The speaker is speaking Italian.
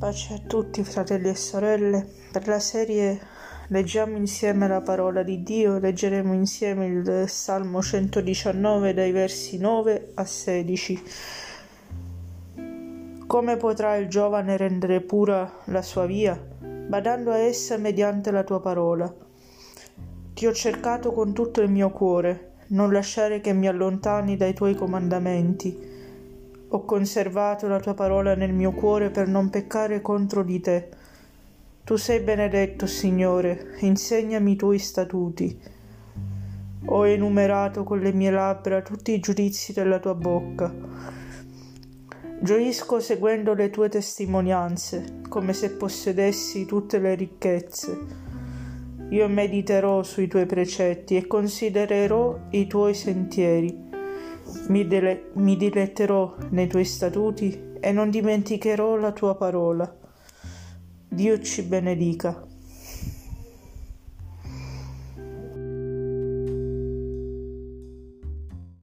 Pace a tutti fratelli e sorelle. Per la serie leggiamo insieme la parola di Dio, leggeremo insieme il Salmo 119 dai versi 9 a 16. Come potrà il giovane rendere pura la sua via? Badando a essa mediante la tua parola. Ti ho cercato con tutto il mio cuore, non lasciare che mi allontani dai tuoi comandamenti ho conservato la tua parola nel mio cuore per non peccare contro di te. Tu sei benedetto, Signore, insegnami i tuoi statuti. Ho enumerato con le mie labbra tutti i giudizi della tua bocca. Gioisco seguendo le tue testimonianze, come se possedessi tutte le ricchezze. Io mediterò sui tuoi precetti e considererò i tuoi sentieri mi, dele- mi diletterò nei tuoi statuti e non dimenticherò la tua parola. Dio ci benedica.